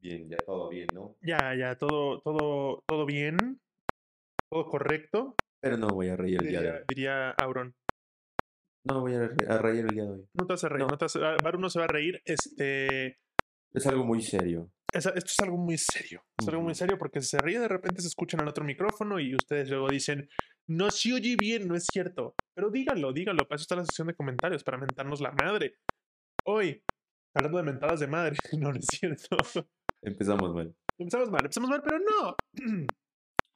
Bien, ya todo bien, ¿no? Ya, ya, todo, todo, todo bien. Todo correcto. Pero no voy a reír el día de hoy. diría Auron. No voy a, re- a reír el día de hoy. No te vas a reír, No. no, te vas a- Baru no se va a reír. Este, Es algo muy serio. es- esto es algo muy serio. Es algo muy serio porque si se ríe de repente se escuchan en otro micrófono y ustedes luego dicen, no se oye bien, no es cierto. Pero díganlo, díganlo. Para eso está la sección de comentarios, para mentarnos la madre. Hoy, hablando de mentadas de madre, no, no es cierto. Empezamos mal. Empezamos mal, empezamos mal, pero no.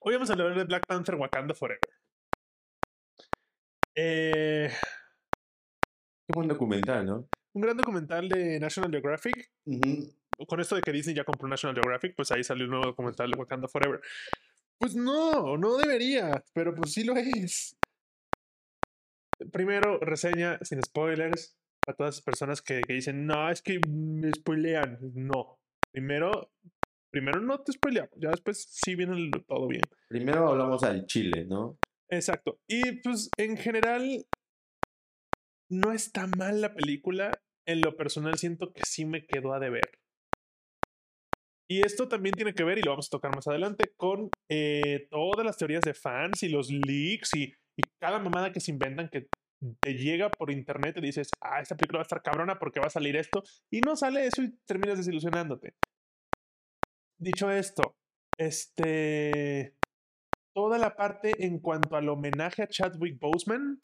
Hoy vamos a hablar de Black Panther Wakanda Forever. Eh, Qué buen documental, ¿no? un gran documental de National Geographic. Con esto de que Disney ya compró National Geographic, pues ahí salió un nuevo documental de Wakanda Forever. Pues no, no debería, pero pues sí lo es. Primero, reseña sin spoilers a todas las personas que, que dicen, no, es que me spoilean. No. Primero, primero no te spoileamos, ya después sí viene todo bien. Primero hablamos al chile, ¿no? Exacto. Y pues en general no está mal la película. En lo personal siento que sí me quedó a deber. Y esto también tiene que ver, y lo vamos a tocar más adelante, con eh, todas las teorías de fans y los leaks y, y cada mamada que se inventan que te llega por internet y dices, ah, esta película va a estar cabrona porque va a salir esto, y no sale eso y terminas desilusionándote. Dicho esto, este toda la parte en cuanto al homenaje a Chadwick Boseman,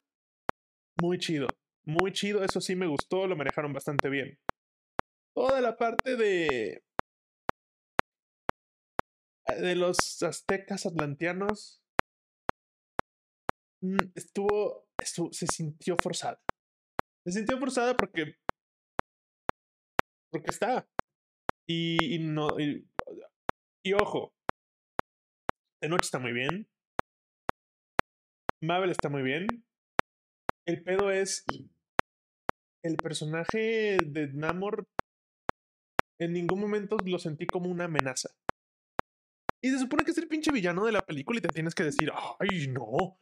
muy chido. Muy chido, eso sí me gustó, lo manejaron bastante bien. Toda la parte de. de los aztecas atlanteanos. mm, Estuvo, se sintió forzada. Se sintió forzada porque. porque está. Y, y no. Y ojo, de noche está muy bien. Mabel está muy bien. El pedo es. El personaje de Namor. En ningún momento lo sentí como una amenaza. Y se supone que es el pinche villano de la película y te tienes que decir, ay, no.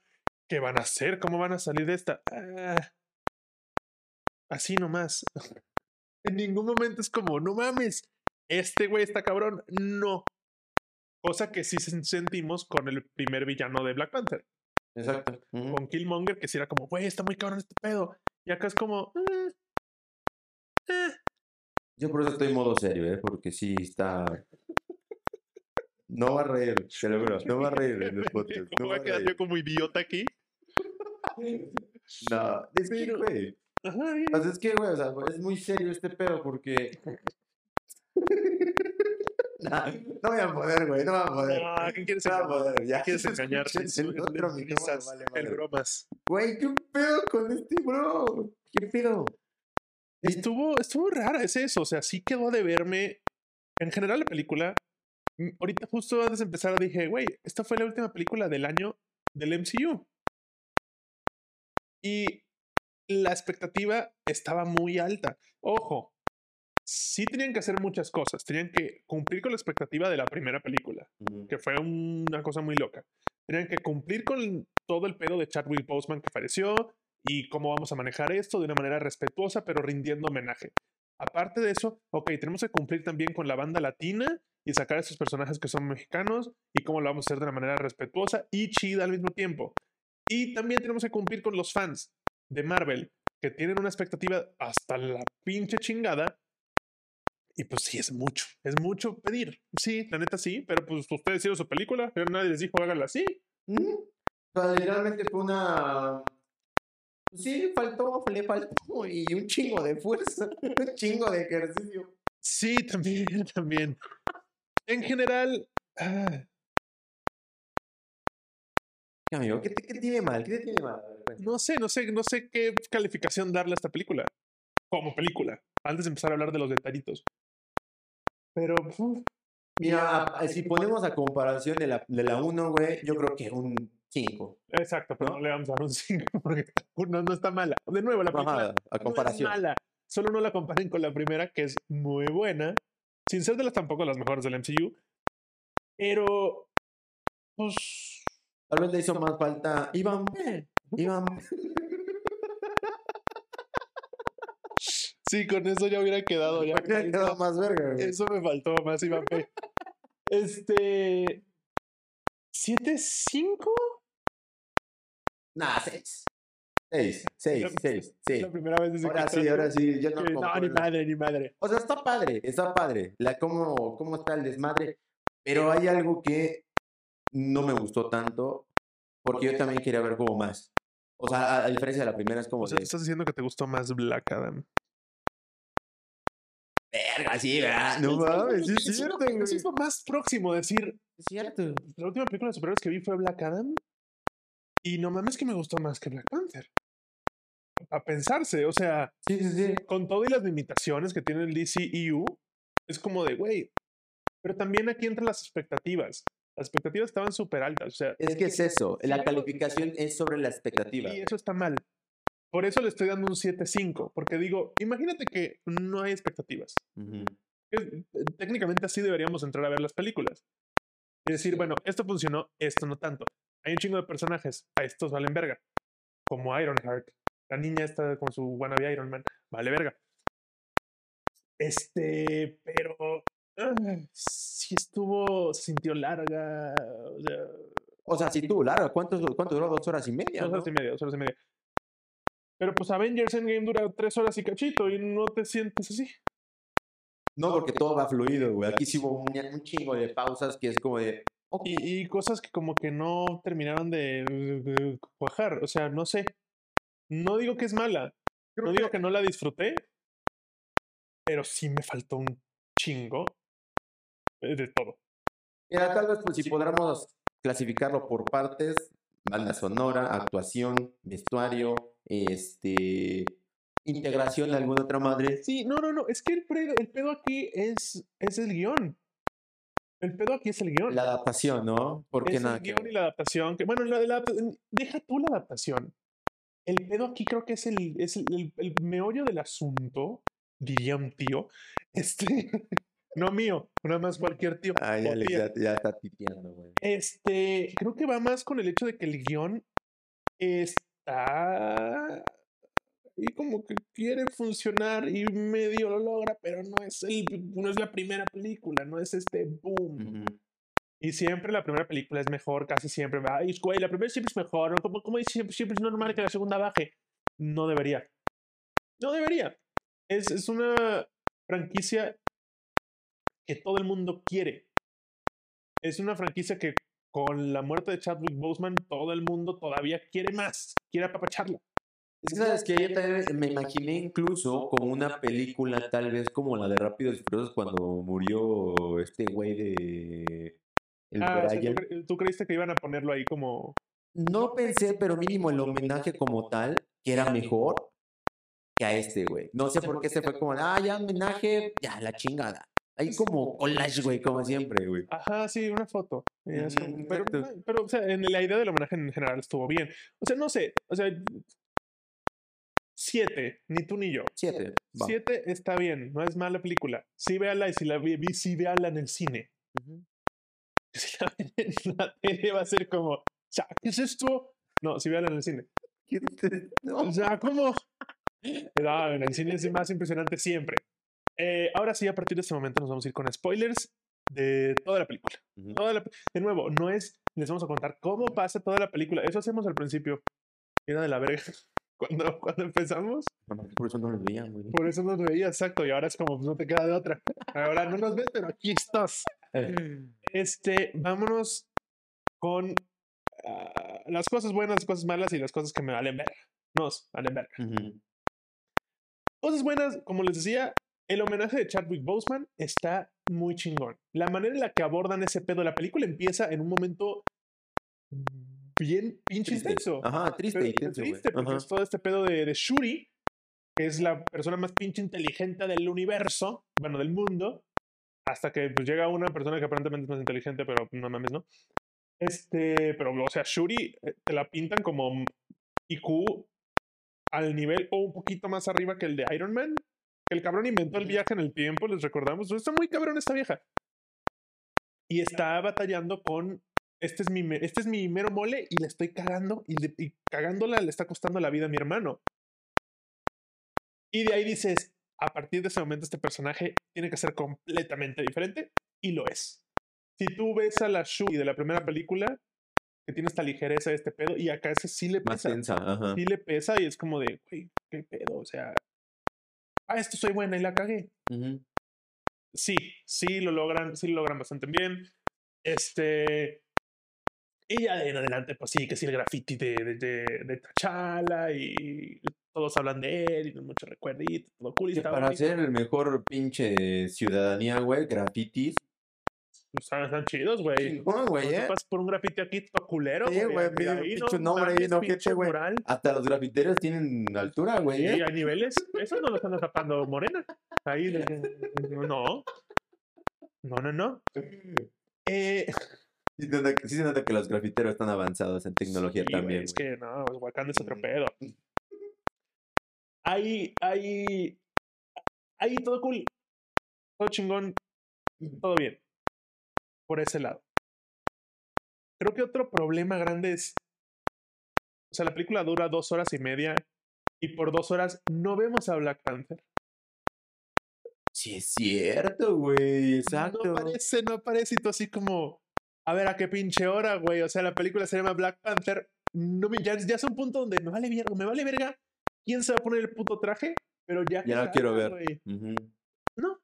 ¿Qué van a hacer? ¿Cómo van a salir de esta? Ah, así nomás. en ningún momento es como, no mames. Este güey está cabrón. No. Cosa que sí sen- sentimos con el primer villano de Black Panther, Exacto. Con Killmonger, que sí era como, güey, está muy cabrón este pedo. Y acá es como, "Eh, eh". Yo por eso estoy en modo serio, ¿eh? Porque sí está... No va a reír, te lo juro. No va a reír en el podcast. ¿Cómo No voy va a quedar yo como idiota aquí? No, es que, güey. Pues es que, güey, o sea, es muy serio este pedo porque... No voy a poder, güey, no voy a poder. Ah, ¿quién quieres No voy a engañar? poder, ya. ¿Quieres engañar? el otro micrófono, vale, madre. bromas. Güey, ¿qué pedo con este bro? ¿Qué pedo? Estuvo, estuvo rara, es eso. O sea, sí quedó de verme. En general, la película. mm, Ahorita, justo antes de empezar, dije, güey, esta fue la última película del año del MCU. Y la expectativa estaba muy alta. Ojo, sí tenían que hacer muchas cosas. Tenían que cumplir con la expectativa de la primera película, que fue una cosa muy loca. Tenían que cumplir con todo el pedo de Chadwick Boseman que falleció y cómo vamos a manejar esto de una manera respetuosa, pero rindiendo homenaje. Aparte de eso, ok, tenemos que cumplir también con la banda latina y sacar a estos personajes que son mexicanos y cómo lo vamos a hacer de una manera respetuosa y chida al mismo tiempo. Y también tenemos que cumplir con los fans de Marvel, que tienen una expectativa hasta la pinche chingada. Y pues sí, es mucho, es mucho pedir. Sí, la neta sí, pero pues ustedes hicieron su película, pero nadie les dijo háganla así. Ujú. O sea, literalmente fue una... Sí, faltó, le faltó y un chingo de fuerza, un chingo de ejercicio. Sí, también, también. En general, ah, ¿Qué, amigo? ¿Qué, te- qué tiene mal? ¿Qué te tiene mal? No sé, no sé, no sé qué calificación darle a esta película. Como película, antes de empezar a hablar de los detallitos. Pero, uf, Mira, a- si ponemos a comparación de la, de la 1, güey, yo creo que un 5. exacto, pero no, ¿No? le vamos a dar un 5 porque no, no está mala. De nuevo, la película Ajá, a no comparación. es mala. Solo no la comparen con la primera, que es muy buena. Sin ser de las tampoco las mejores del MCU. Pero, pues, Tal vez le hizo más falta Iván. Iván. Sí, con eso ya hubiera quedado. Ya, Hubiera quedado está. más verga, güey. Eso me faltó más, P. Este. ¿7-5? Nah, seis. Seis, seis, la- seis, Es sí. la primera vez desde Ahora sí, ahora sí. Yo no, que, No, ni madre, ni madre. O sea, está padre, está padre. La, cómo, cómo está el desmadre. Pero hay algo que no me gustó tanto. Porque yo también quería ver como más. O sea, a, a diferencia de la primera, es como O sea, de. estás diciendo que te gustó más Black Adam. Verga, sí, ¿verdad? No Es que mames, sí es cierto, güey. Eso es lo más próximo, decir, Es cierto. la última película de superhéroes que vi fue Black Adam. Y no mames que me gustó más que Black Panther. A pensarse, o sea, Sí, sí, sí. con todo y las limitaciones que tiene el DCEU, es como de, güey. Pero también aquí entran las expectativas. Las expectativas estaban súper altas, o sea, Es que es eso. La calificación es sobre la expectativa. y eso está mal. Por eso le estoy dando un 7.5, porque digo, imagínate que no hay expectativas. Es- eh, técnicamente así deberíamos entrar a ver las películas. Y decir, bueno, esto funcionó, esto no tanto. Hay un chingo de personajes, a estos valen verga. Como Ironheart. La niña está con su wannabe Iron Man. Vale verga. Este, pero... ah, sí estuvo, se sintió larga. O sea, O sea, si tú, Lara, ¿cuánto, ¿cuánto duró? Dos horas y media. dos ¿no? horas y media, dos horas y media. Pero pues Avengers Endgame dura tres horas y cachito y no te sientes así. No, porque todo va fluido, güey. Aquí sí hubo un, un chingo de pausas que es como de. ok, Y, y cosas que como que no terminaron de, de cuajar. O sea, no sé. No digo que es mala. creo No que- digo que no la disfruté. Pero sí me faltó un chingo de todo. Mira, tal vez pues, si podamos clasificarlo por partes, banda sonora, actuación, vestuario, este, integración de alguna otra madre. Sí, no, no, no. Es que el, pre- el pedo aquí es, es el guion. El pedo aquí es el guion. La adaptación, ¿no? Porque es nada el guion y la adaptación. Que, bueno, la, la- deja tú la adaptación. El pedo aquí creo que es el, es el, el- el meollo del asunto, diría un tío. Este, no mío, nada más cualquier tío. Ah, ya, ya, ya está tipeando, güey. Este, creo que va más con el hecho de que el guion está y como que quiere funcionar y medio lo logra, pero no es el, no es la primera película, no es este boom. Y siempre la primera película es mejor, casi siempre. Ay, güey, la primera siempre es mejor. ¿no? Como, como dice, siempre, siempre es normal que la segunda baje. No debería. No debería. Es, es una franquicia que todo el mundo quiere. Es una franquicia que con la muerte de Chadwick Boseman todo el mundo todavía quiere más. Quiere apapacharla. Es que sabes que yo también me imaginé incluso como una película tal vez como la de Rápidos y Furiosos cuando murió este güey de el Ah, o sea, ¿tú, Brian. cre- tú creíste que iban a ponerlo ahí como... No pensé, pero mínimo el homenaje como tal, que era mejor que a este, güey. No sé por qué se fue como, ah, ya homenaje, ya la chingada. Ahí como collage, güey, como siempre, güey. Ajá, sí, una foto. Como- pero, pero, o sea, en la idea del homenaje en general estuvo bien. O sea, no sé, o sea, siete, ni tú ni yo. Siete. va. Siete está bien, no es mala película. Sí, véala y si la vi, sí, véala en el cine. Si la ven en la tele va a ser como, o sea, ¿qué es esto? No, sí, véala en el cine. ¿Qué te- no. O sea, ¿cómo? No, en el cine es más impresionante siempre. Eh, ahora sí, a partir de este momento nos vamos a ir con spoilers de toda la película. Ujú. Toda la de nuevo, no es, les vamos a contar cómo pasa toda la película. Eso hacemos al principio. Era de la verga. Cuando, cuando empezamos, Por eso no lo veía, güey. por eso nos veía, exacto. Y ahora es como, pues no te queda de otra. Ahora no nos ves, pero aquí estás. Este, vámonos con ah, las cosas buenas, las cosas malas y las cosas que me valen verga. Nos valen verga. Ujú. Cosas buenas, como les decía, el homenaje de Chadwick Boseman está muy chingón. La manera en la que abordan ese pedo, la película empieza en un momento bien pinche Triste. intenso. Ajá, triste Pero- y tenso, güey. triste, porque Ajá. es todo este pedo de, de Shuri, que es la persona más pinche inteligente del universo, bueno, del mundo, hasta que pues, llega una persona que aparentemente es más inteligente, pero no mames, ¿no? Este, pero, o sea, Shuri eh, te la pintan como IQ al nivel o un poquito más arriba que el de Iron Man. El cabrón inventó el viaje en el tiempo, les recordamos. Está muy cabrón esta vieja. Y está batallando con. Este es mi, este es mi mero mole y le estoy cagando. Y, le- y cagándola le está costando la vida a mi hermano. Y de ahí dices: a partir de ese momento este personaje tiene que ser completamente diferente y lo es. Si tú ves a la Shuri de la primera película, que tiene esta ligereza de este pedo, y acá ese sí le Más pesa. tensa, ajá. Sí le pesa y es como de, güey, qué pedo, o sea, ah, esto soy buena y la cagué. Sí, sí lo logran, sí lo logran bastante bien. Este. Y ya en adelante, pues sí, que sí, el graffiti de, de, de, de T'Challa y todos hablan de él y mucho recuerdito, todo cool y está para bonito. ser el mejor pinche ciudadanía, güey, grafitis. Están, están chidos, güey. Chingón, güey, eh. pasas por un grafiti aquí, todo culero. Sí, güey, pinche nombre ahí, no, gente, güey. Hasta los grafiteros tienen altura, güey. Sí, ¿eh? hay niveles. Eso no lo están tapando Morena. Ahí, no. No, no, no. Eh, Sí, se nota, que- sí se nota que los grafiteros están avanzados en tecnología Sí, también. Es que no, Wakanda es otro Mm. pedo. Ahí, ahí, ahí todo cool, todo chingón, todo bien. Por ese lado. Creo que otro problema grande es, o sea, la película dura dos horas y media y por dos horas no vemos a Black Panther. Sí, es cierto, güey. Exacto. No aparece, no aparece y tú así como, a ver, ¿a qué pinche hora, güey? O sea, la película se llama Black Panther. No me, ya, ya es un punto donde me vale verga, me vale verga. ¿Quién se va a poner el puto traje? Pero ya. Ya la quiero ver. No.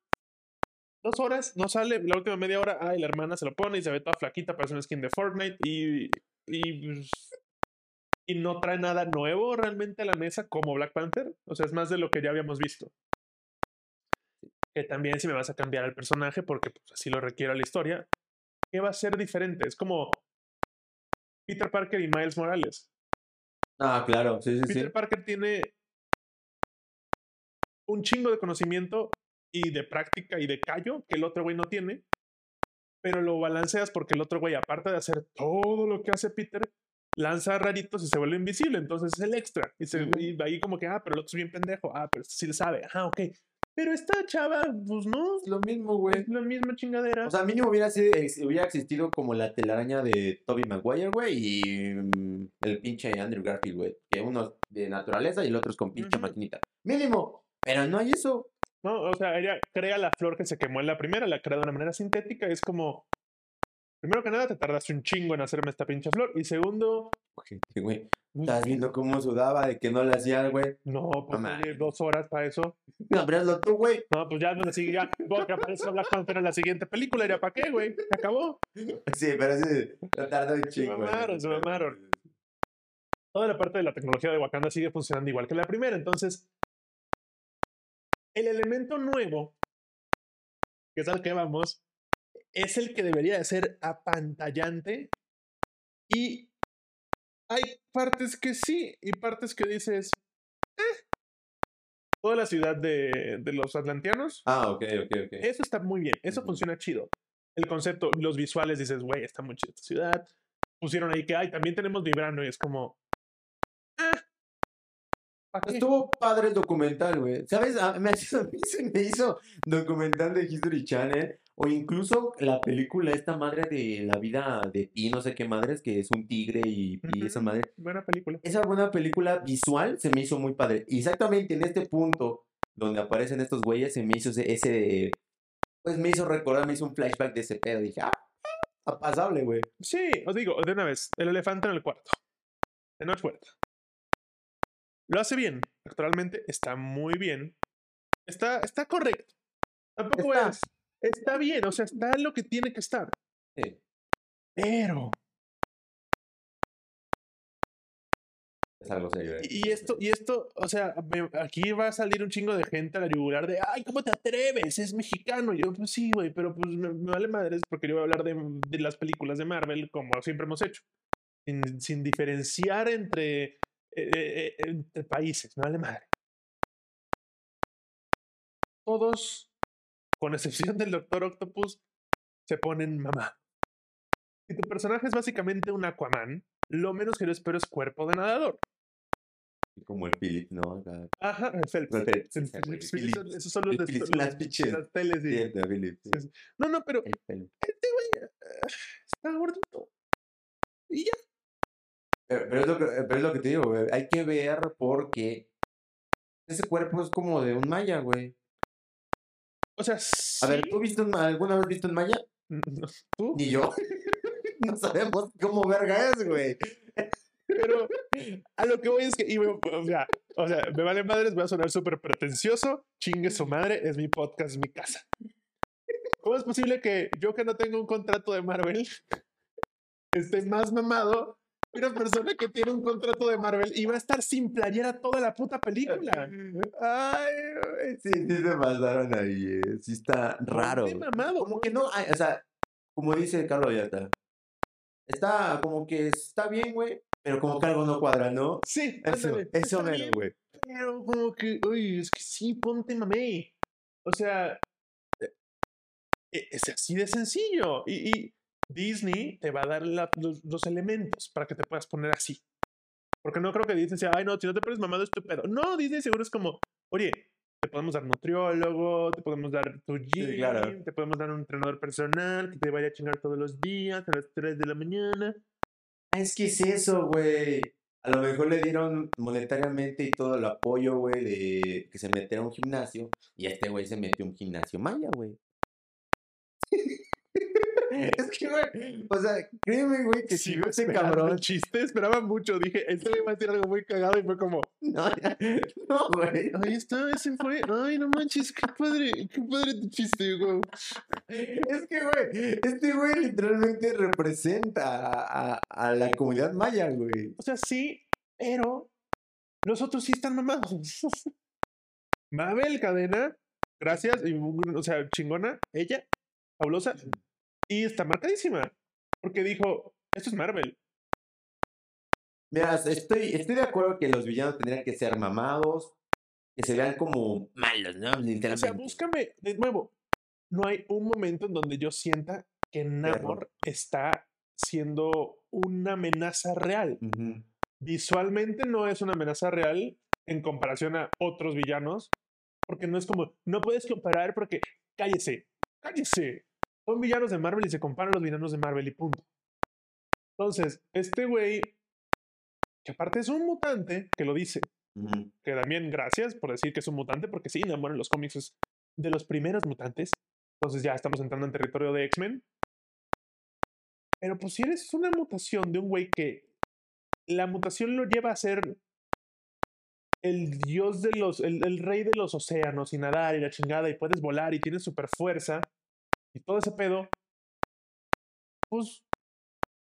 Dos horas, no sale. La última media hora, ay, la hermana se lo pone y se ve toda flaquita, parece una skin de Fortnite y. Y, pues, y no trae nada nuevo realmente a la mesa como Black Panther. O sea, es más de lo que ya habíamos visto. Que también si me vas a cambiar al personaje, porque pues, así lo requiere la historia, ¿qué va a ser diferente? Es como Peter Parker y Miles Morales. Ah, claro. Sí, sí, sí. Peter Parker tiene un chingo de conocimiento y de práctica y de callo que el otro güey no tiene, pero lo balanceas porque el otro güey, aparte de hacer todo lo que hace Peter, lanza raritos y se vuelve invisible, entonces es el extra. Y, se, y ahí como que, ah, pero el otro es bien pendejo, ah, pero sí le sabe, ah, ok. Pero esta chava, pues no, Es lo mismo, güey. es la misma chingadera. O sea, mínimo hubiera, sido, hubiera existido como la telaraña de Toby Maguire, güey, y mm, el pinche Andrew Garfield, güey. Que uno es de naturaleza y el otro es con pinche Ujú. maquinita. Mínimo. Pero no hay eso. No, o sea, ella crea la flor que se quemó en la primera, la crea de una manera sintética. Es como, primero que nada, te tardaste un chingo en hacerme esta pinche flor. Y segundo, Ojete, güey. Estás viendo cómo sudaba de que no le hacía, güey. no, pues oye, dos horas para eso. No, pero hazlo tú, güey. No, pues ya, no sigue ya. Porque aparece Black Panther en la siguiente película. ¿Era para qué, güey? Se acabó. Sí, pero sí, lo tardó un chingo. güey. mamaron, se mamaron. Toda la parte de la tecnología de Wakanda sigue funcionando igual que la primera. Entonces, el elemento nuevo, que es al que vamos, es el que debería de ser apantallante. Y hay partes que sí y partes que dices, "Eh". Toda la ciudad de, de los atlanteanos, Ah, ok, ok, ok. eso está muy bien, eso funciona chido. El concepto, los visuales, dices, güey, está muy chida esta ciudad. Pusieron ahí que, ay, también tenemos Vibrano y es como. Estuvo padre el documental, güey. ¿Sabes? A, mí se me hizo documental de History Channel. O incluso la película, esta madre de la vida de Pi, no sé qué madres, que es un tigre y, y esa madre. Buena película. Esa buena película visual se me hizo muy padre. Y exactamente en este punto donde aparecen estos güeyes, se me hizo ese, ese- Pues me hizo recordar, me hizo un flashback de ese pedo. Dije, ah, ah, pasable, güey. Sí, os digo, de una vez, el elefante en el cuarto. De noche Huerta. Lo hace bien. Actualmente está muy bien. Está, está correcto. Tampoco Está. es. Está bien, o sea, está en lo que tiene que estar. Sí. Pero. Es algo serio. eh. Y esto, y esto, o sea, me- aquí va a salir un chingo de gente a la yugular de, ay, ¿cómo te atreves? Es mexicano. Y yo, pues sí, güey, pero pues me, me vale madres porque yo voy a hablar de, de las películas de Marvel como siempre hemos hecho. Sin, sin diferenciar entre, eh, eh, entre países, me vale madre. Todos, con excepción del Doctor Octopus, se ponen mamá. Si tu personaje es básicamente un Aquaman, lo menos que yo espero es cuerpo de nadador. Como el Philip, ¿no? Ajá, el Phelps. El Phelps, El esa, güey, Phelps, Phillips. esos- son los de las pinches. las teles. y- Philip. sí. No, no, pero este güey eh, está gordito. Y ya. Pero, pero es lo que, pero es lo que te digo, güey. Hay que ver porque ese cuerpo es como de un maya, güey. O sea, A ver, ¿tú viste un- alguna vez visto en Maya? no, tú, Ni yo. no sabemos cómo verga es, güey. pero a lo que voy es que, y o, sea, o sea, me vale madres, voy a sonar súper pretencioso, chingue su madre, es mi podcast, es mi casa. ¿Cómo es posible que yo que no tengo un contrato de Marvel esté más mamado una persona que tiene un contrato de Marvel y va a estar sin playera toda la puta película? Ay, güey, sí, sí se pasaron ahí. eh. Sí está raro. Ponte mamado, Como que no, o sea, como dice Carlos Villata. Está como que está bien, güey, pero como que algo no cuadra, ¿no? Sí, Eso, ándale, eso mero, güey. Pero como que, uy, es que sí, ponte mamey. O sea, eh, es así de sencillo. Y, y Disney te va a dar la- los, los elementos para que te puedas poner así. Porque no creo que Disney sea, ay, no, si no te pones mamado es tu pedo. No, Disney seguro es como, oye, te podemos dar nutriólogo, te podemos dar tu gym, claro. te podemos dar un entrenador personal que te vaya a chingar todos los días a las 3 de la mañana. Ah, Es que es eso, güey. A lo mejor le dieron monetariamente y todo el apoyo, güey, de que se metiera a un gimnasio. Y este güey se metió a un gimnasio maya, güey. es que, güey, o sea, créeme, güey, que si veo ese cabrón. el chiste, esperaba mucho. Dije, este me va a decir algo muy cagado y fue como, No, ya- no, güey. ahí está, ese fue. Ay, no manches, qué padre, qué padre tu chiste, güey. Es que, güey, este güey literalmente representa a, a- a la comunidad maya, güey. O sea, sí, pero los otros sí están mamados. Mabel Cadena, gracias, y, o sea, chingona, ella, fabulosa, y está marcadísima. Porque dijo, esto es Marvel. Mira, estoy, estoy de acuerdo que los villanos tendrían que ser mamados, que se vean como malos, ¿no? O sea, Literalmente. búscame, de nuevo, no hay un momento en donde yo sienta que Namor está siendo una amenaza real. Ujú. Visualmente no es una amenaza real en comparación a otros villanos, porque no es como, no puedes comparar porque, cállese, cállese. Son villanos de Marvel y se comparan a los villanos de Marvel y punto. Entonces, este güey, que aparte es un mutante, que lo dice, que también gracias por decir que es un mutante, porque sí, Namor en los cómics es de los primeros mutantes. Entonces ya estamos entrando en territorio de X-Men. Pero pues si eres una mutación de un güey que la mutación lo lleva a ser el dios de los, el, el rey de los océanos y nadar y la chingada y puedes volar y tienes super fuerza y todo ese pedo, pues,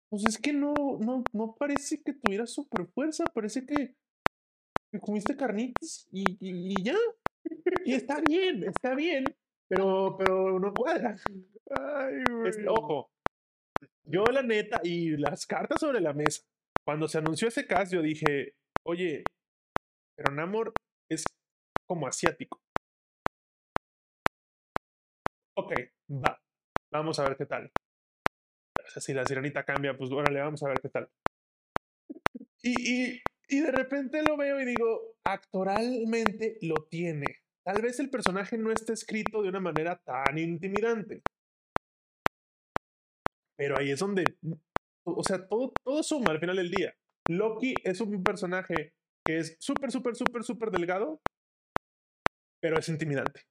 pues es que no, no, no parece que tuvieras super fuerza, parece que, que comiste carnitas y, y, y ya. Y está bien, está bien, pero, pero no cuadra. Ay, Es- güey. ojo, yo la neta, y las cartas sobre la mesa, cuando se anunció ese caso, yo dije, oye, pero Namor es como asiático. Ok, va, vamos a ver qué tal. Si la sirenita cambia, pues órale, vamos a ver qué tal. Y, y, y de repente lo veo y digo, actoralmente lo tiene. Tal vez el personaje no esté escrito de una manera tan intimidante. Pero ahí es donde, o sea, todo, todo suma al final del día. Loki es un personaje que es súper, súper, súper, súper delgado, pero es intimidante.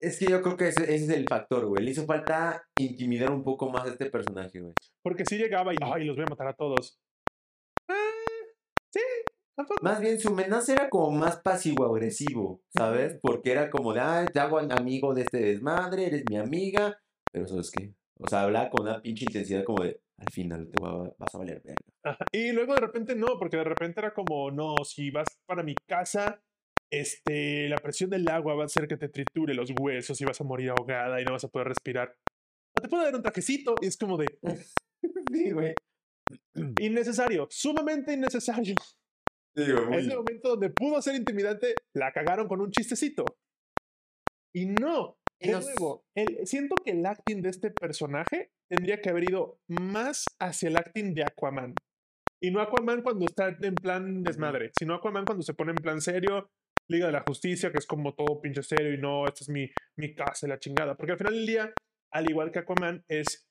Es que yo creo que ese, ese es el factor, güey. Le hizo falta intimidar un poco más a este personaje, güey. Porque si llegaba y, ay, los voy a matar a todos. Ah, sí, tampoco. Más bien su amenaza era como más pasivo-agresivo, ¿sabes? Porque era como de, ah, te hago amigo de este desmadre, eres mi amiga. Pero ¿sabes qué? O sea, hablaba con una pinche intensidad como de, al final te va- vas a valer verga. Y luego de repente no, porque de repente era como, no, si vas para mi casa, este, la presión del agua va a hacer que te triture los huesos y vas a morir ahogada y no vas a poder respirar. No te puedo dar un trajecito y es como de Sí, güey. innecesario, sumamente innecesario. Digo, muy... ese momento donde pudo ser intimidante, la cagaron con un chistecito. Y no, de los- nuevo, el- siento que el acting de este personaje tendría que haber ido más hacia el acting de Aquaman. Y no Aquaman cuando está en plan desmadre, sino Aquaman cuando se pone en plan serio, Liga de la Justicia, que es como todo pinche serio y no, esta es mi, mi casa y la chingada. Porque al final del día, al igual que Aquaman, es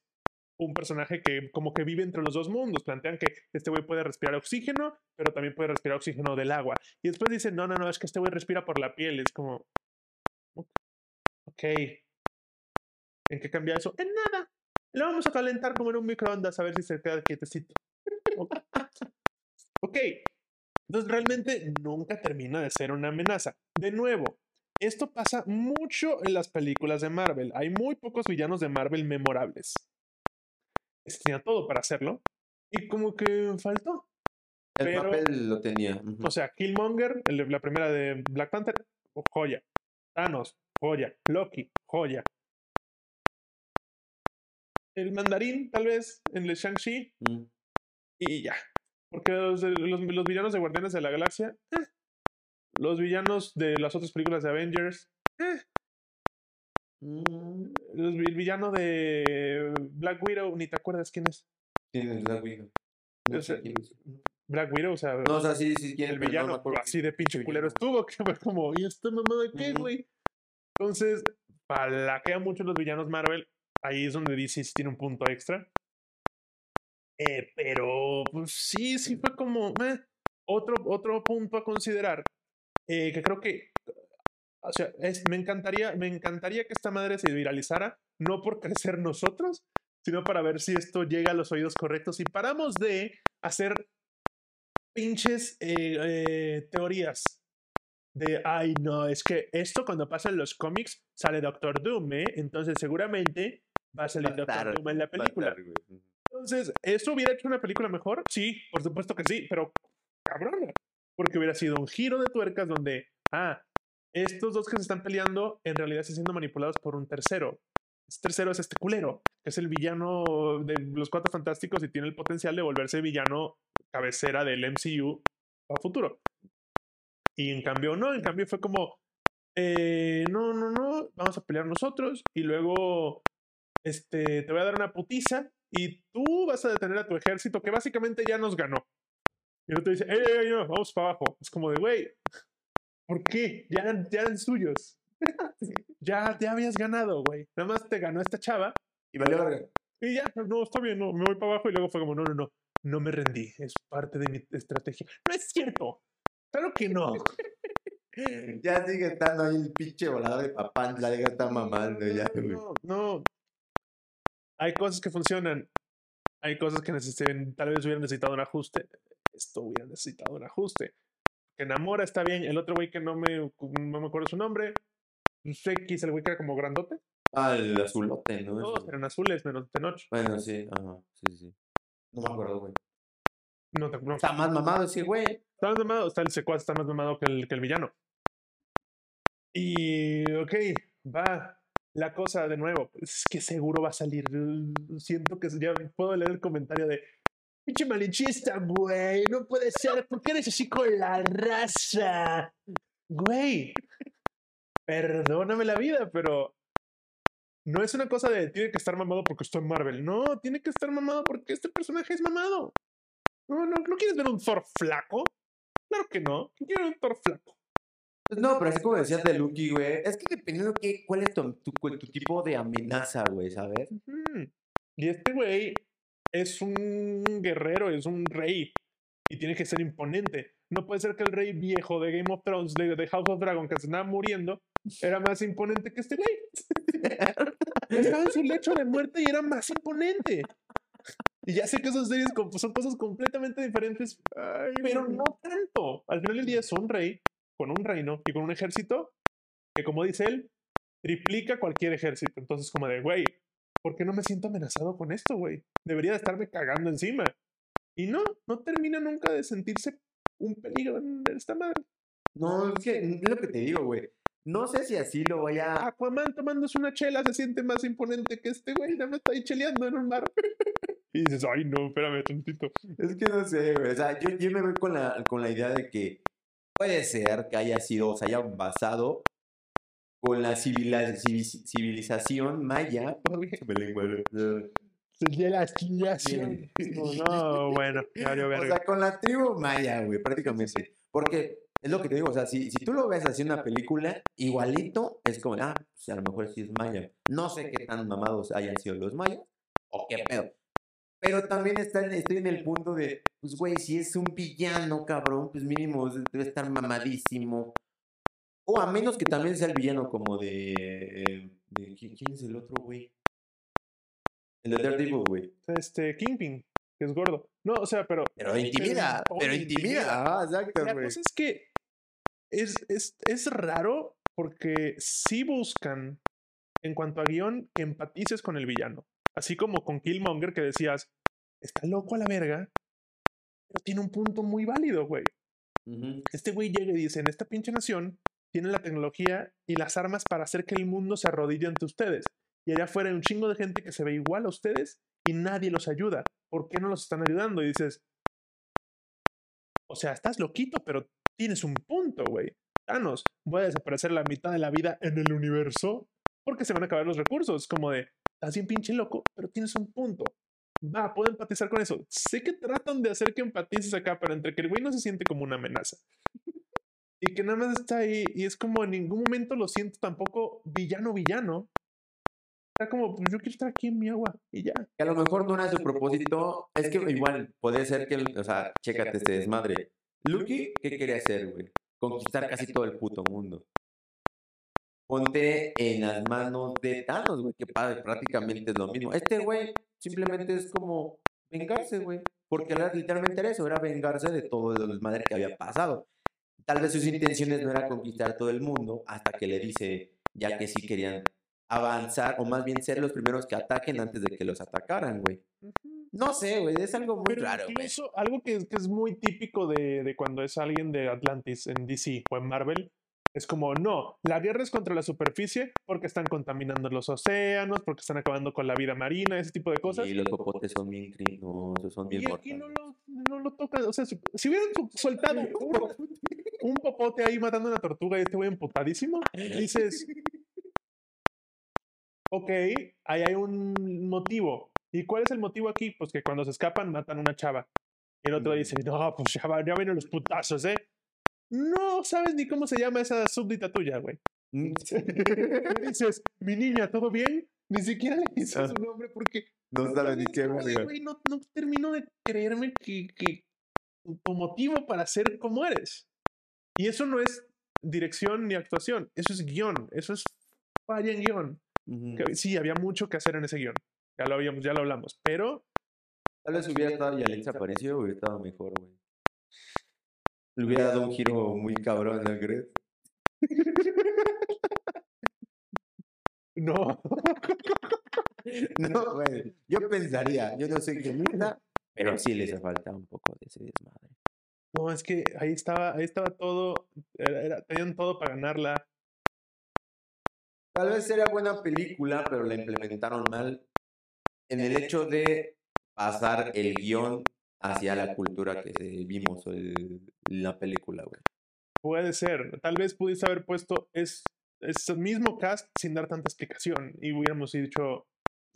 un personaje que como que vive entre los dos mundos. Plantean que este güey puede respirar oxígeno, pero también puede respirar oxígeno del agua. Y después dicen, no, no, no, es que este güey respira por la piel. Es como, ok. ¿En qué cambia eso? En nada. Lo vamos a calentar como en un microondas a ver si se queda quietecito. Ok. Ok. Entonces realmente nunca termina de ser una amenaza. De nuevo, esto pasa mucho en las películas de Marvel. Hay muy pocos villanos de Marvel memorables. Este tenía todo para hacerlo. Y como que faltó. El Pero- papel lo tenía. O sea, Killmonger, el la primera de Black Panther, joya. Thanos, joya. Loki, joya. El mandarín, tal vez, en el Shang-Chi, Mm. y ya. Porque los, los, los villanos de Guardianes de la Galaxia, eh. los villanos de las otras películas de Avengers, eh. Mm. los, el villano de Black Widow, ni te acuerdas quién es. ¿Quién es Black Widow? No O sea, sé quién es. Black Widow, o sea, No, o sea, sí, sí, quién es, el no villano así de pinche culero es. estuvo, que fue como, ¿y esta mamá de qué, güey? Entonces, palaquea mucho los villanos Marvel. Ahí es donde DC sí tiene un punto extra. Eh, pero, pues sí, sí fue como. meh. Otro, otro punto a considerar. eh, que creo que. O sea, es- me, encantaría, me encantaría que esta madre se viralizara, no por crecer nosotros, sino para ver si esto llega a los oídos correctos y paramos de hacer pinches eh, eh, teorías de, ay, no, es que esto cuando pasa en los cómics sale Doctor Doom, ¿eh? Entonces seguramente va a salir Doctor Doom en la película. Entonces, ¿eso hubiera hecho una película mejor? Sí, por supuesto que sí, pero cabrona. Porque hubiera sido un giro de tuercas donde, ah, estos dos que se están peleando en realidad están siendo manipulados por un tercero. Este tercero es este culero, que es el villano de los Cuatro Fantásticos y tiene el potencial de volverse villano cabecera del MCU a futuro. Y en cambio, no, en cambio fue como, eh, no, no, no, vamos a pelear nosotros y luego este, te voy a dar una putiza y tú vas a detener a tu ejército que básicamente ya nos ganó. Y el otro dice, ey, ey, ey, no, vamos para abajo. Es como de, güey, ¿por qué? Ya, eran- ya eran suyos. ya, ya habías ganado, güey. Nada más te ganó esta chava Y valió verga. y ya, no, está bien, no, me voy para abajo y luego fue como, no, no, no, no me rendí, es parte de mi estrategia. No es cierto, claro que no. Ya sigue estando ahí el pinche volador de papá. La liga está mamando ya, güey. No, no. Hay cosas que funcionan. Hay cosas que necesiten, tal vez hubieran necesitado un ajuste. Esto hubiera necesitado un ajuste. Que enamora está bien. El otro güey que no me, no me acuerdo su nombre. X, el güey que era como grandote. Ah, el azulote, ¿no? Todos eran azules, menos Tenoch. Bueno, sí, ajá, sí, sí. No me acuerdo, güey. No, te- no, Está más mamado ese güey. Está más mamado, está el secuaz está más mamado que el, que el villano. Y, ok, va. La cosa de nuevo, es que seguro va a salir. uh, Siento que ya puedo leer el comentario de. Pinche malinchista, güey. No puede ser. ¿Por qué eres así con la raza? Güey. Perdóname la vida, pero. No es una cosa de tiene que estar mamado porque estoy en Marvel. No, tiene que estar mamado porque este personaje es mamado. No, no, ¿no quieres ver un Thor flaco? Claro que no. Quiero ver un Thor flaco. Pues No, pero así como decías de Lucky, güey. Es que dependiendo qué, cuál es tu, tu, cu- tu tipo de amenaza, güey, ¿sabes? Y este güey es un guerrero, es un rey. Y tiene que ser imponente. No puede ser que el rey viejo de Game of Thrones, de, de House of Dragon, que se estaba muriendo, era más imponente que este güey. Estaba en su lecho de muerte y era más imponente. Y ya sé que esas series son cosas completamente diferentes, pero no tanto. Al final del día es un rey con un reino y con un ejército que, como dice él, triplica cualquier ejército. Entonces, como de, güey, ¿por qué no me siento amenazado con esto, güey? Debería de estarme cagando encima. Y no, no termina nunca de sentirse un peligro en esta madre. No, es que es lo que te digo, güey. No sé si así lo voy a. Aquaman tomándose una chela se siente más imponente que este güey, nada más está ahí cheleando en un bar. Y dices, ay, no, espérame tantito. Es que no sé, güey. O sea, yo, yo me voy con la, con la idea de que puede ser que haya sido, o se haya basado con la civilización maya. De la chiliación. No, no, bueno, O sea, con la tribu maya, güey, prácticamente. Porque es lo que te digo, o sea, si, si tú lo ves así en una película, igualito, es como, ah, pues a lo mejor sí es maya. No sé qué tan mamados hayan sido los mayas, o qué pedo. Pero también está, estoy en el punto de, pues, güey, si es un villano, cabrón, pues mínimo debe estar mamadísimo. O a menos que también sea el villano como de... eh, de- ¿quién, es el otro, güey? El de Daredevil, güey. Este, Kingpin, que es gordo. No, o sea, pero. Pero intimida, pero pero intimida. Ah, exacto, La güey. cosa es que es, es, es raro porque sí buscan, en cuanto a guion, que empatices con el villano. Así como con Killmonger que decías, está loco a la verga, pero tiene un punto muy válido, güey. Este güey llega y dice, en esta pinche nación tienen la tecnología y las armas para hacer que el mundo se arrodille ante ustedes. Y allá afuera hay un chingo de gente que se ve igual a ustedes y nadie los ayuda. ¿Por qué no los están ayudando? Y dices, o sea, estás loquito, pero tienes un punto, güey. Thanos, voy a desaparecer la mitad de la vida en el universo porque se van a acabar los recursos. Como de, estás bien pinche loco, pero tienes un punto. Va, puedo empatizar con eso. Sé que tratan de hacer que empatices acá, pero entre que el güey no se siente como una amenaza. Y que nada más está ahí y es como en ningún momento lo siento tampoco villano villano. Está como, pues yo quiero estar aquí en mi agua y ya. Que a lo mejor no era su propósito. Es que igual, puede ser que, o sea, chécate este desmadre. Lucky, ¿qué quería hacer, güey? Conquistar casi todo el puto mundo. Ponte en las manos de Thanos, güey, que pa- prácticamente es lo mismo. Este güey simplemente es como vengarse, güey. Porque era, literalmente era eso, era vengarse de todo el desmadre que había pasado. Tal vez sus intenciones no era conquistar todo el mundo hasta que le dice ya que sí querían avanzar o más bien ser los primeros que ataquen antes de que los atacaran, güey. No sé, güey, es algo muy Pero raro, algo que, es- que es muy típico de, de cuando es alguien de Atlantis en DC o en Marvel. Es como, no, la guerra es contra la superficie porque están contaminando los océanos, porque están acabando con la vida marina, ese tipo de cosas. Y los popotes son bien crinosos, son bien Y aquí no mortales. lo, no lo tocan. O sea, si, si hubieran soltado un, un popote ahí matando a una tortuga y este güey emputadísimo, dices, ok, ahí hay un motivo. ¿Y cuál es el motivo aquí? Pues que cuando se escapan matan a una chava. Y el otro dice, no, pues ya, ya vienen los putazos, ¿eh? No sabes ni cómo se llama esa súbdita tuya, güey. Mm, Y dices, mi niña, ¿todo bien? Ni siquiera le dices Ah. su nombre porque No sabes ni qué güey, no, no termino de creerme que, que tu motivo para ser como eres. Y eso no es dirección ni actuación, eso es guion, eso es falla en guion. Ujú. Que sí, había mucho que hacer en ese guion. Ya lo habíamos, ya lo hablamos, pero Tal vez hubiera estado Yalitza aparecido, hubiera estado mejor, güey. Le hubiera dado un giro muy cabrón, ¿no crees? no. No, güey. Yo pensaría, yo no soy guionista, pero sí les falta un poco de ese desmadre. No, es que ahí estaba, ahí estaba todo, era- era- tenían todo para ganarla. Tal vez sería buena película, pero la implementaron mal en el hecho de pasar el guion hacia la cultura que vimos el- la película, güey. Puede ser. Tal vez pudiste haber puesto es, es el mismo cast sin dar tanta explicación y hubiéramos dicho,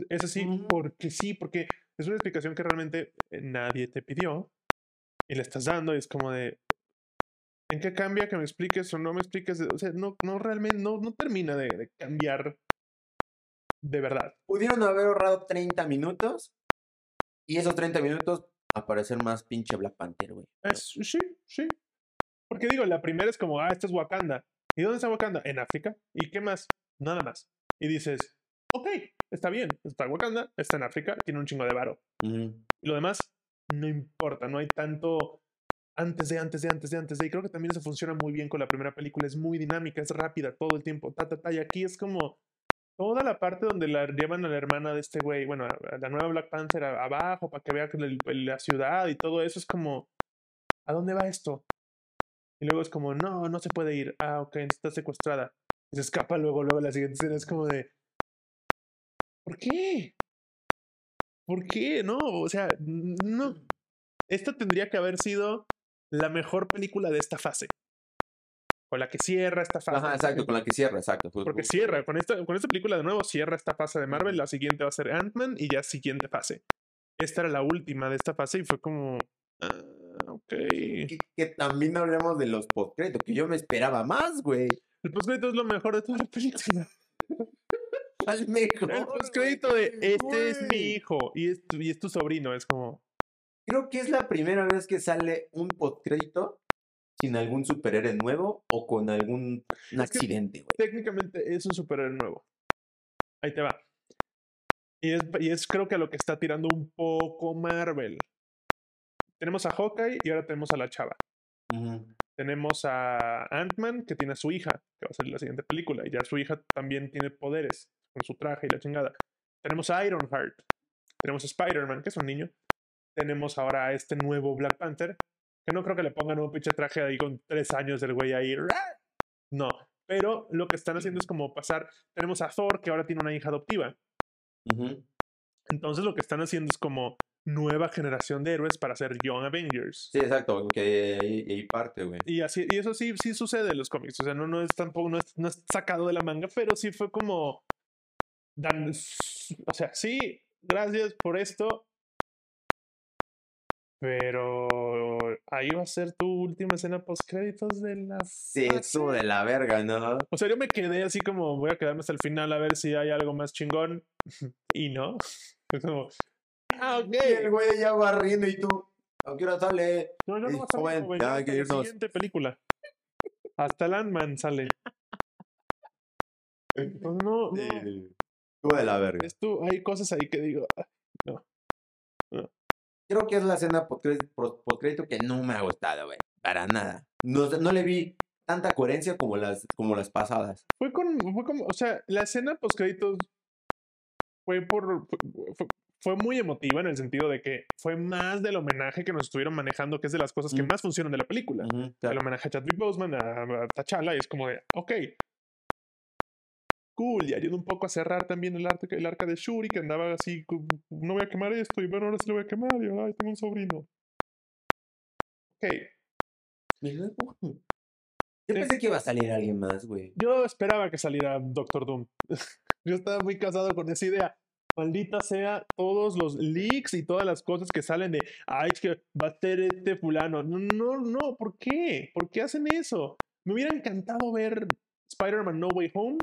es así porque sí, porque es una explicación que realmente eh, nadie te pidió y le estás dando y es como de, ¿en qué cambia que me expliques o no me expliques? O sea, no, no realmente, no, no termina de, de cambiar de verdad. Pudieron haber ahorrado 30 minutos y esos 30 minutos aparecer más pinche Black Panther, güey. Es- sí, sí. Porque digo, la primera es como, ah, esta es Wakanda. ¿Y dónde está Wakanda? En África. ¿Y qué más? Nada más. Y dices, ok, está bien, está Wakanda, está en África, tiene un chingo de varo. Y lo demás, no importa, no hay tanto antes de, antes de, antes de, antes de. Y creo que también eso funciona muy bien con la primera película, es muy dinámica, es rápida todo el tiempo, ta, ta, ta. Y aquí es como toda la parte donde la llevan a la hermana de este güey, bueno, a la nueva Black Panther abajo para que vea la ciudad y todo eso es como, ¿a dónde va esto? Y luego es como, no, no se puede ir. Ah, ok, está secuestrada. Y se escapa luego, luego la siguiente escena es como de, ¿por qué? ¿Por qué? No, o sea, no. Esta tendría que haber sido la mejor película de esta fase. Con la que cierra esta fase. Ajá, exacto, con la que cierra, exacto. Porque cierra, con esta, con esta película de nuevo cierra esta fase de Marvel, la siguiente va a ser Ant-Man y ya siguiente fase. Esta era la última de esta fase y fue como, ah, ok. Que, que también hablemos de los postcréditos, que yo me esperaba más, güey. El postcrédito es lo mejor de toda la película. Al mejor. El postcrédito de este es mi hijo y es, tu, y es tu sobrino. Es como, Creo que es la primera vez que sale un postcrédito sin algún superhéroe nuevo o con algún Es accidente, güey. Técnicamente es un superhéroe nuevo. Ahí te va. Y es, y es creo que a lo que está tirando un poco Marvel. Tenemos a Hawkeye y ahora tenemos a la chava. Tenemos a Ant-Man, que tiene a su hija, que va a ser la siguiente película. Y ya su hija también tiene poderes con su traje y la chingada. Tenemos a Ironheart. Tenemos a Spider-Man, que es un niño. Tenemos ahora a este nuevo Black Panther, que no creo que le pongan un pinche traje ahí con tres años del güey ahí. No. Pero lo que están haciendo es como pasar. Tenemos a Thor, que ahora tiene una hija adoptiva. Ujú. Entonces lo que están haciendo es como nueva generación de héroes para hacer Young Avengers. Sí, exacto, que ahí, ahí parte, güey. Y así, y eso sí, sí sucede en los cómics. O sea, no, no es tampoco, no es, no es sacado de la manga, pero sí fue como. Dan, o sea, sí, gracias por esto. Pero ahí va a ser tu última escena post créditos de la Sí, estuvo de la verga, ¿no? O sea, yo me quedé así como voy a quedarme hasta el final a ver si hay algo más chingón. y no. Es como. Ah, ok. Y el güey ya va riendo y tú, ¿a qué hora sale? No, no, Ey, no va a salir, ya que la irnos. siguiente película. Hasta Landman sale. Pues no, no. Sí, Estuvo de la verga. Esto, hay cosas ahí que digo. "Ah, Creo que es la escena postcrédito que no me ha gustado, güey. Para nada. No, no le vi tanta coherencia como las, como las pasadas. Fue con, fue como, o sea, la escena post créditos fue por, fue, muy emotiva en el sentido de que fue más del homenaje que nos estuvieron manejando, que es de las cosas que Mm. más funcionan de la película. El claro. homenaje a Chadwick Boseman, a, a T'Challa, y es como de, ok. Cool, y ayuda un poco a cerrar también el, arte, el arca de Shuri, que andaba así, no voy a quemar esto, y bueno, ahora sí lo voy a quemar, y ay, tengo un sobrino. Ok, Y luego, Yo pensé que iba a salir alguien más, güey. yo esperaba que saliera Doctor Doom. yo estaba muy casado con esa idea. Maldita sea todos los leaks y todas las cosas que salen de, ay, es que va a ser este fulano. No, no, no, ¿por qué? ¿Por qué hacen eso? Me hubiera encantado ver Spider-Man No Way Home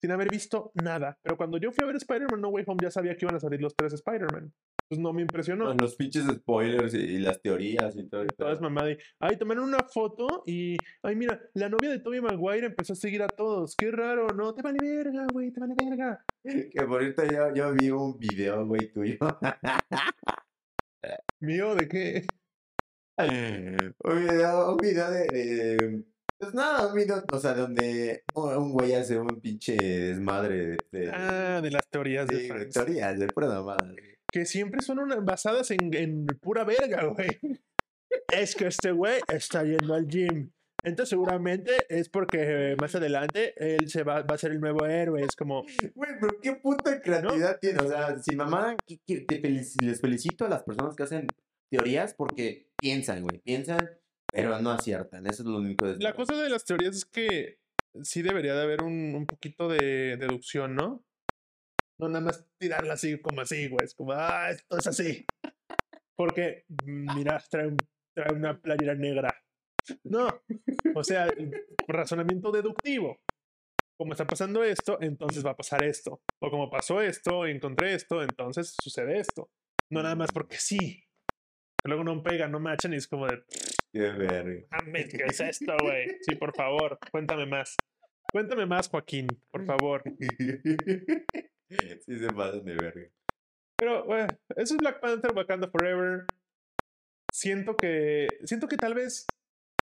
sin haber visto nada. Pero cuando yo fui a ver Spider-Man No Way Home ya sabía que iban a salir los tres Spider-Man. Pues no me impresionó. Con los pinches spoilers y, y las teorías y todo. el Toda es pedo. mamada. y, Ay, tomaron una foto y. Ay, mira, la novia de Tobey Maguire empezó a seguir a todos. Qué raro, ¿no? Te vale verga, güey, te vale verga. Que por ahorita yo, yo vi un video, güey, tuyo. ¿Mío de qué? un video, un video de, de- Pues nada, video, o sea, donde un güey hace un pinche desmadre de, de, Ah, de las teorías de de teorías, de pura mamada. Que siempre son una- basadas en, en pura verga, güey. Es que este güey está yendo al gym. Entonces seguramente es porque eh, más adelante él se va, va a ser el nuevo héroe. Es como, Güey, pero qué puta creatividad tiene. O sea, si mamá, les felicito a las personas que hacen teorías porque piensan, güey, piensan, pero no aciertan. Eso es lo único. de- La cosa de las teorías es que sí debería de haber un, un poquito de deducción, ¿no? No nada más tirarla así como así, güey. Es como, ah, esto es así. Porque, mm, mira, trae, trae una playera negra. No. O sea, razonamiento deductivo. Como está pasando esto, entonces va a pasar esto. O como pasó esto, encontré esto, entonces sucede esto. No nada más porque sí. Luego no pega, no machan y es como de, Qué verga. Mames, ¿qué es esto, güey? Sí, por favor, cuéntame más. Cuéntame más, Joaquín, por favor. sí se pasan de verga. Pero, bueno, eso es Black Panther, Wakanda Forever. Siento que. Siento que tal vez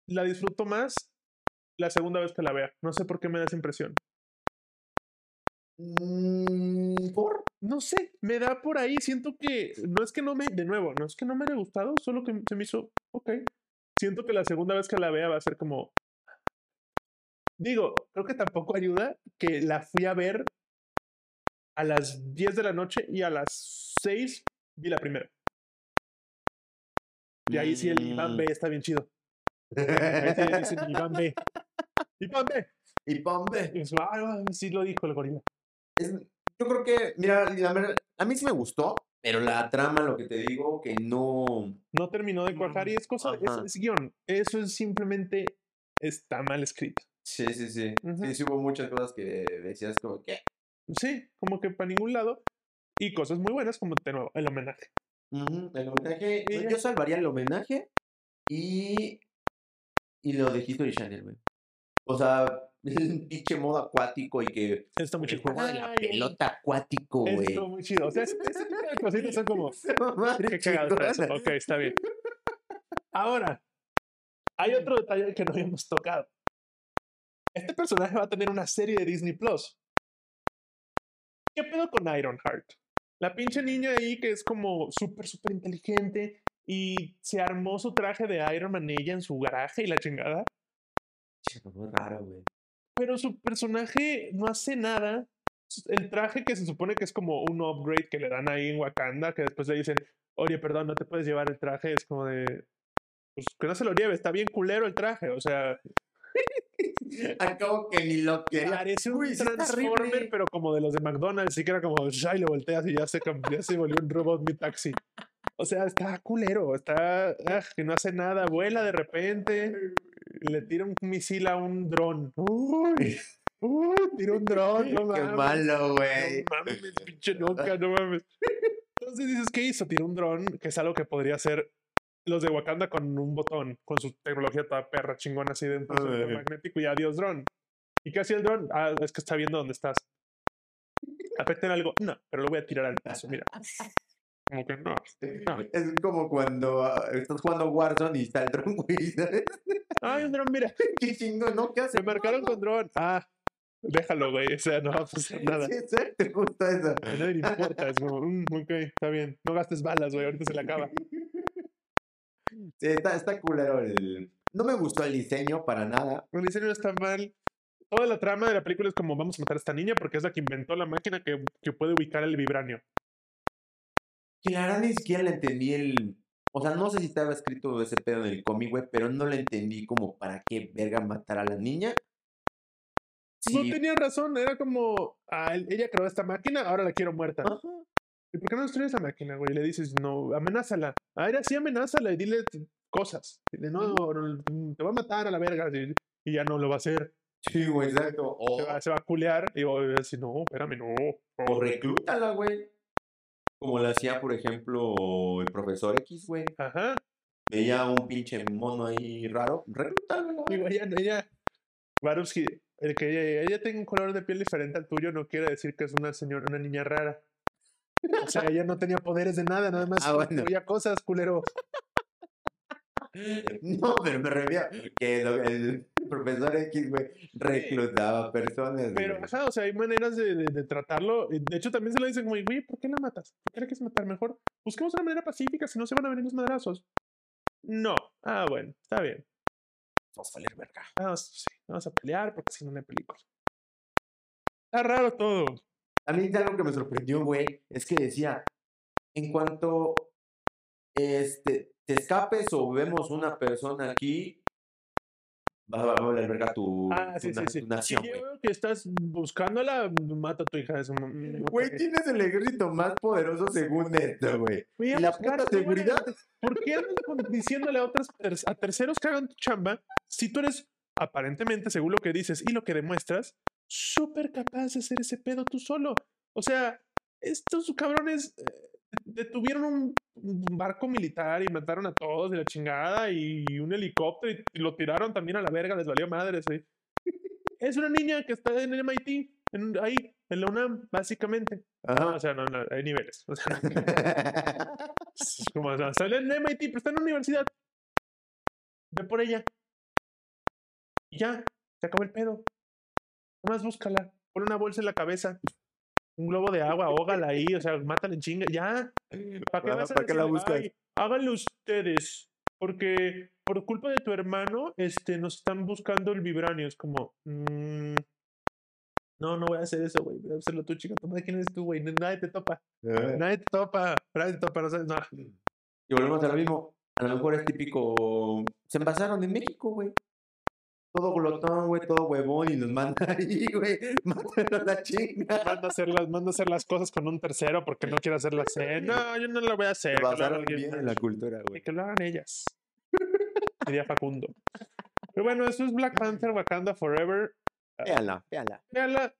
la disfruto más la segunda vez que la vea. No sé por qué me da esa impresión. Mm, ¿Por? No sé, me da por ahí. Siento que. No es que no me. De nuevo, no es que no me haya gustado, solo que se me hizo. Ok. Siento que la segunda vez que la vea va a ser como. Digo, creo que tampoco ayuda que la fui a ver a las 10 de la noche y a las 6 vi la primera. Y ahí sí el Iván Mm. B está bien chido. Ahí sí dicen Iván B. Iván B. Y Pombe. Y es, "Ah, sí lo dijo el gorila. Es- yo creo que, mira, a mí sí me gustó, pero la trama, lo que te digo, que no. No terminó de cuajar y es cosa, es, guion. Eso es simplemente está mal escrito. Sí, sí, sí. Ujú. Sí, sí hubo muchas cosas que decías como que. Sí, como que para ningún lado. Y cosas muy buenas como de nuevo, el homenaje. ujú, el homenaje. Yo salvaría el homenaje y. y lo de History Channel, güey. O sea, el pinche modo acuático y que Está muy el chido. juego de la pelota acuático, güey. Estuvo muy chido. O sea, ese, tipo de cositas son como. Madre Qué cagado está. Ok, está bien. Ahora, hay otro detalle que no habíamos tocado. Este personaje va a tener una serie de Disney Plus. ¿Qué pedo con Ironheart? La pinche niña ahí que es como súper, súper inteligente y se armó su traje de Iron Man ella en su garaje y la chingada. Che, muy raro, güey. Pero su personaje no hace nada. El traje que se supone que es como un upgrade que le dan ahí en Wakanda, que después le dicen, oye, perdón, no te puedes llevar el traje, es como de, pues que no se lo lleve, está bien culero el traje, o sea, Acabo que ni lo quería. parece un Uy, sí Transformer, pero como de los de McDonald's, y que era como, ay, lo volteas y ya se, ya se volvió un robot mi taxi. O sea, está culero, está, ah, que no hace nada, vuela de repente, le tira un misil a un dron. Uy, uy, tira un dron, no Qué mames. malo, No güey. mames, pinche loca, no mames. Entonces dices, ¿qué hizo? Tiró un dron, que es algo que podría hacer los de Wakanda con un botón, con su tecnología toda perra chingona así de procesor Ay. magnético y adiós dron. ¿Y qué hacía el dron? Ah, es que está viendo dónde estás. ¿Afecta en algo? No, pero lo voy a tirar al paso, mira. Como que no. no. Es como cuando ah, estás jugando Warzone y está el dron, güey. ¿sabes? Ay, un dron, mira. Qué chingón, ¿no? ¿Qué hace? Se marcaron con dron. Ah, déjalo, güey. O sea, no va a pasar nada. Sí, exacto, justo eso. A nadie le importa. Es como, mm, ok, está bien. No gastes balas, güey. Ahorita se le acaba. Sí, está, está culero el... No me gustó el diseño para nada. El diseño no está mal. Toda la trama de la película es como vamos a matar a esta niña porque es la que inventó la máquina que, que puede ubicar el vibranio. Que la verdad ni siquiera le entendí el... O sea, no sé si estaba escrito ese pedo en el cómic, güey, pero no le entendí como para qué verga matar a la niña. No tenía razón, era como, ah, el- ella creó esta máquina, ahora la quiero muerta. Ajá. ¿Y por qué no destruyes la máquina, güey? Y le dices, no, amenázala. Ah, era así, amenázala y dile cosas. Dile, no, no, te va a matar a la verga. Y, y ya no lo va a hacer. Sí, güey, exacto. O, Se, va, se va a culear y va a decir, no, espérame, no. o reclútala, güey. Como lo hacía, por ejemplo, el profesor X, güey. Ajá. Veía un pinche mono ahí raro. Reclútala, güey. Digo, ella, el que ella, ella tenga un color de piel diferente al tuyo no quiere decir que es una señora, una niña rara. O sea, ella no tenía poderes de nada, nada más Ah, bueno. cosas, culero. No, pero me refiero que lo- el profesor X, güey, reclutaba personas. Pero, ajá, o sea, hay maneras de, de- de tratarlo. y De hecho, también se lo dicen como, güey, ¿por qué la matas? ¿Por qué la quieres matar mejor? Busquemos una manera pacífica, si no se van a venir los madrazos. No. Ah, bueno, está bien. Vamos a valer verga. Vamos, sí, vamos a pelear porque si no, no hay película. Está raro todo. A mí algo que me sorprendió, güey, es que decía, en cuanto este, te escapes o vemos una persona aquí, va a valer verga tu, Ah, sí, tu sí, na- sí. tu nación, Si güey. veo que estás buscándola, mata a tu hija. Güey, tienes el ejército más poderoso según esto, güey. A Y la puta a seguridad. ¿Por qué andas diciéndole a otras a terceros que hagan tu chamba si tú eres aparentemente, según lo que dices y lo que demuestras, súper capaz de hacer ese pedo tú solo? O sea, estos cabrones eh, detuvieron un un barco militar y mataron a todos de la chingada y un helicóptero y, y lo tiraron también a la verga, les valió madre. sí. Es una niña que está en el MIT, en- ahí, en la UNAM, básicamente. Ajá. O sea, no, no, hay niveles. O sea, como, o sea, sale en MIT, pero está en la universidad. Ve por ella. Y ya, se acabó el pedo. Nomás búscala. Pon una bolsa en la cabeza. Un globo de agua, ahógala ahí, o sea, mátala en chinga. Ya. ¿Para qué, vas a ¿para qué la buscas? "Ay, háganlo ustedes. Porque por culpa de tu hermano, este, nos están buscando el vibranio. Es como, mm, no, no voy a hacer eso, güey. Voy a hacerlo tú, chica. Toma, ¿quién eres tú, güey? Nadie te topa. Eh, Nadie te topa. Nadie te topa. No sabes nada. Y volvemos a lo mismo. A lo mejor es típico. Se envasaron en México, güey. Todo glotón, güey, todo huevón y nos manda ahí, güey. Mátalo a la chinga. Manda a, hacer las, manda a hacer las cosas con un tercero porque no quiere hacer la cena. No, yo no lo voy a hacer. Basaron alguien bien en la cultura, güey. que lo hagan ellas. Diría Facundo. Pero bueno, eso es Black Panther Wakanda Forever. Véanla, véanla. Véanla.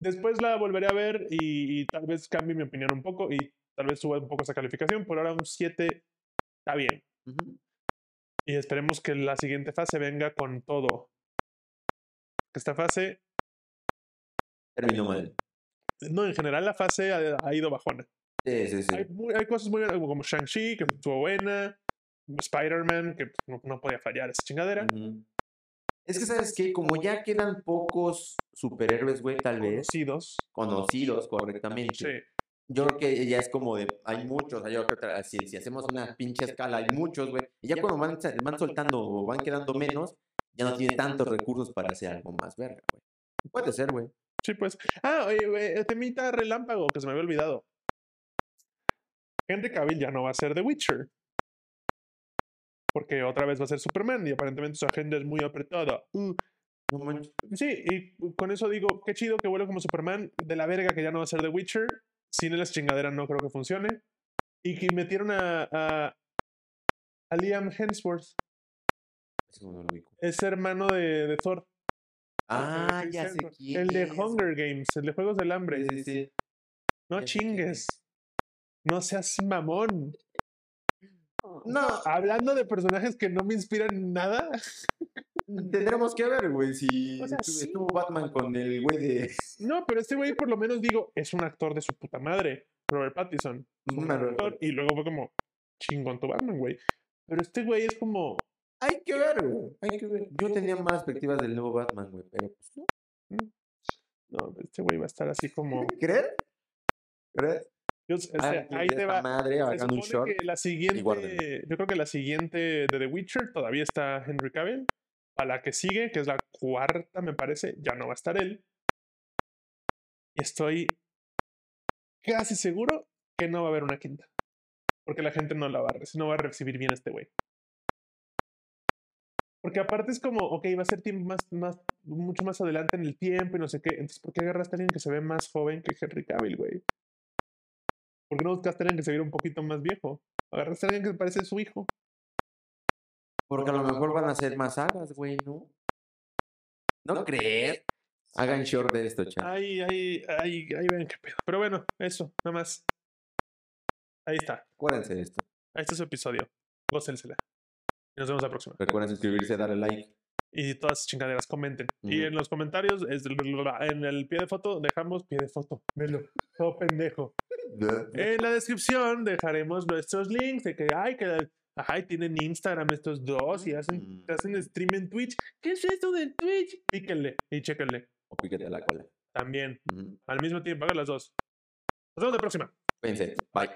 Después la volveré a ver y, y tal vez cambie mi opinión un poco y tal vez suba un poco esa calificación. Por ahora un 7 está bien. Ujú. Y esperemos que la siguiente fase venga con todo. Esta fase, Terminó mal. no, en general la fase ha, ha ido bajona. Sí, sí, sí. Hay, muy- hay cosas muy buenas, como Shang-Chi, que estuvo buena. Spider-Man, que no, no podía fallar esa chingadera. Es que, ¿sabes qué? Como ya quedan pocos superhéroes, güey, tal vez, Conocidos. conocidos correctamente. Sí. Yo creo que ya es como de, hay muchos, o sea, yo creo que tra- si, si hacemos una pinche escala, hay muchos, güey. Y ya cuando van, van soltando o van quedando menos, ya no tiene tantos recursos para hacer algo más verga, güey. Puede ser, güey. Sí, pues. Ah, oye, güey, temita relámpago que se me había olvidado. Henry Cavill ya no va a ser The Witcher. Porque otra vez va a ser Superman y aparentemente su agenda es muy apretada. Uh, sí, y con eso digo, qué chido que vuelva como Superman. De la verga que ya no va a ser The Witcher. Sin él esa chingadera no creo que funcione. Y que metieron a, a, a Liam Hemsworth. Es hermano de, de Thor. Ah, Chris ya sé quién. El de. Hunger Games, el de Juegos del Hambre. Sí, sí, sí. No Ya chingues. es. No seas mamón. No, Hablando de personajes que no me inspiran nada. tendremos que ver, güey, si O sea, estuvo, sí. Batman con el güey de... No, pero este güey por lo menos digo, es un actor de su puta madre. Robert Pattinson. Un actor, y luego fue como, chingón tu Batman, güey. Pero este güey es como, Hay que ver, güey. Hay que ver. Yo tenía más perspectivas del nuevo Batman, güey, pero pues no. no, este güey va a estar así como. ¿Crees? ¿Crees? yo- o sea, Ah, ahí te va. madre Se un short. que la siguiente, yo creo que la siguiente de The Witcher todavía está Henry Cavill. A la que sigue, que es la cuarta, me parece, ya no va a estar él. Y estoy casi seguro que no va a haber una quinta. Porque la gente no la va a, no va a recibir bien a este güey. Porque aparte es como, ok, va a ser más, más, mucho más adelante en el tiempo y no sé qué. Entonces, ¿por qué agarraste a alguien que se ve más joven que Henry Cavill, güey? ¿Por qué no buscaste a alguien que se viera un poquito más viejo? Agarraste a alguien que parece su hijo. Porque a lo mejor van a ser más sagas, güey, ¿no? ¿No crees? Hagan short de esto, chat. Ahí, ahí, ahí, ahí ven qué pedo. Pero bueno, eso, nada más. Ahí está. Acuérdense de esto. Ahí está su episodio. Gócensela. Y nos vemos la próxima. Recuerden suscribirse, darle like. Y todas esas chingaderas, comenten. Y en los comentarios, es- en el pie de foto, dejamos pie de foto. Velo. Todo pendejo. En la descripción dejaremos nuestros links de que, ay, que ay, tienen Instagram estos dos y hacen, Mm. hacen stream en Twitch. ¿Qué es esto del Twitch? Píquenle y chéquenle. O píquete a la cola. También. Al mismo tiempo, hagan las dos. Nos vemos la próxima. Cuídense. Bye.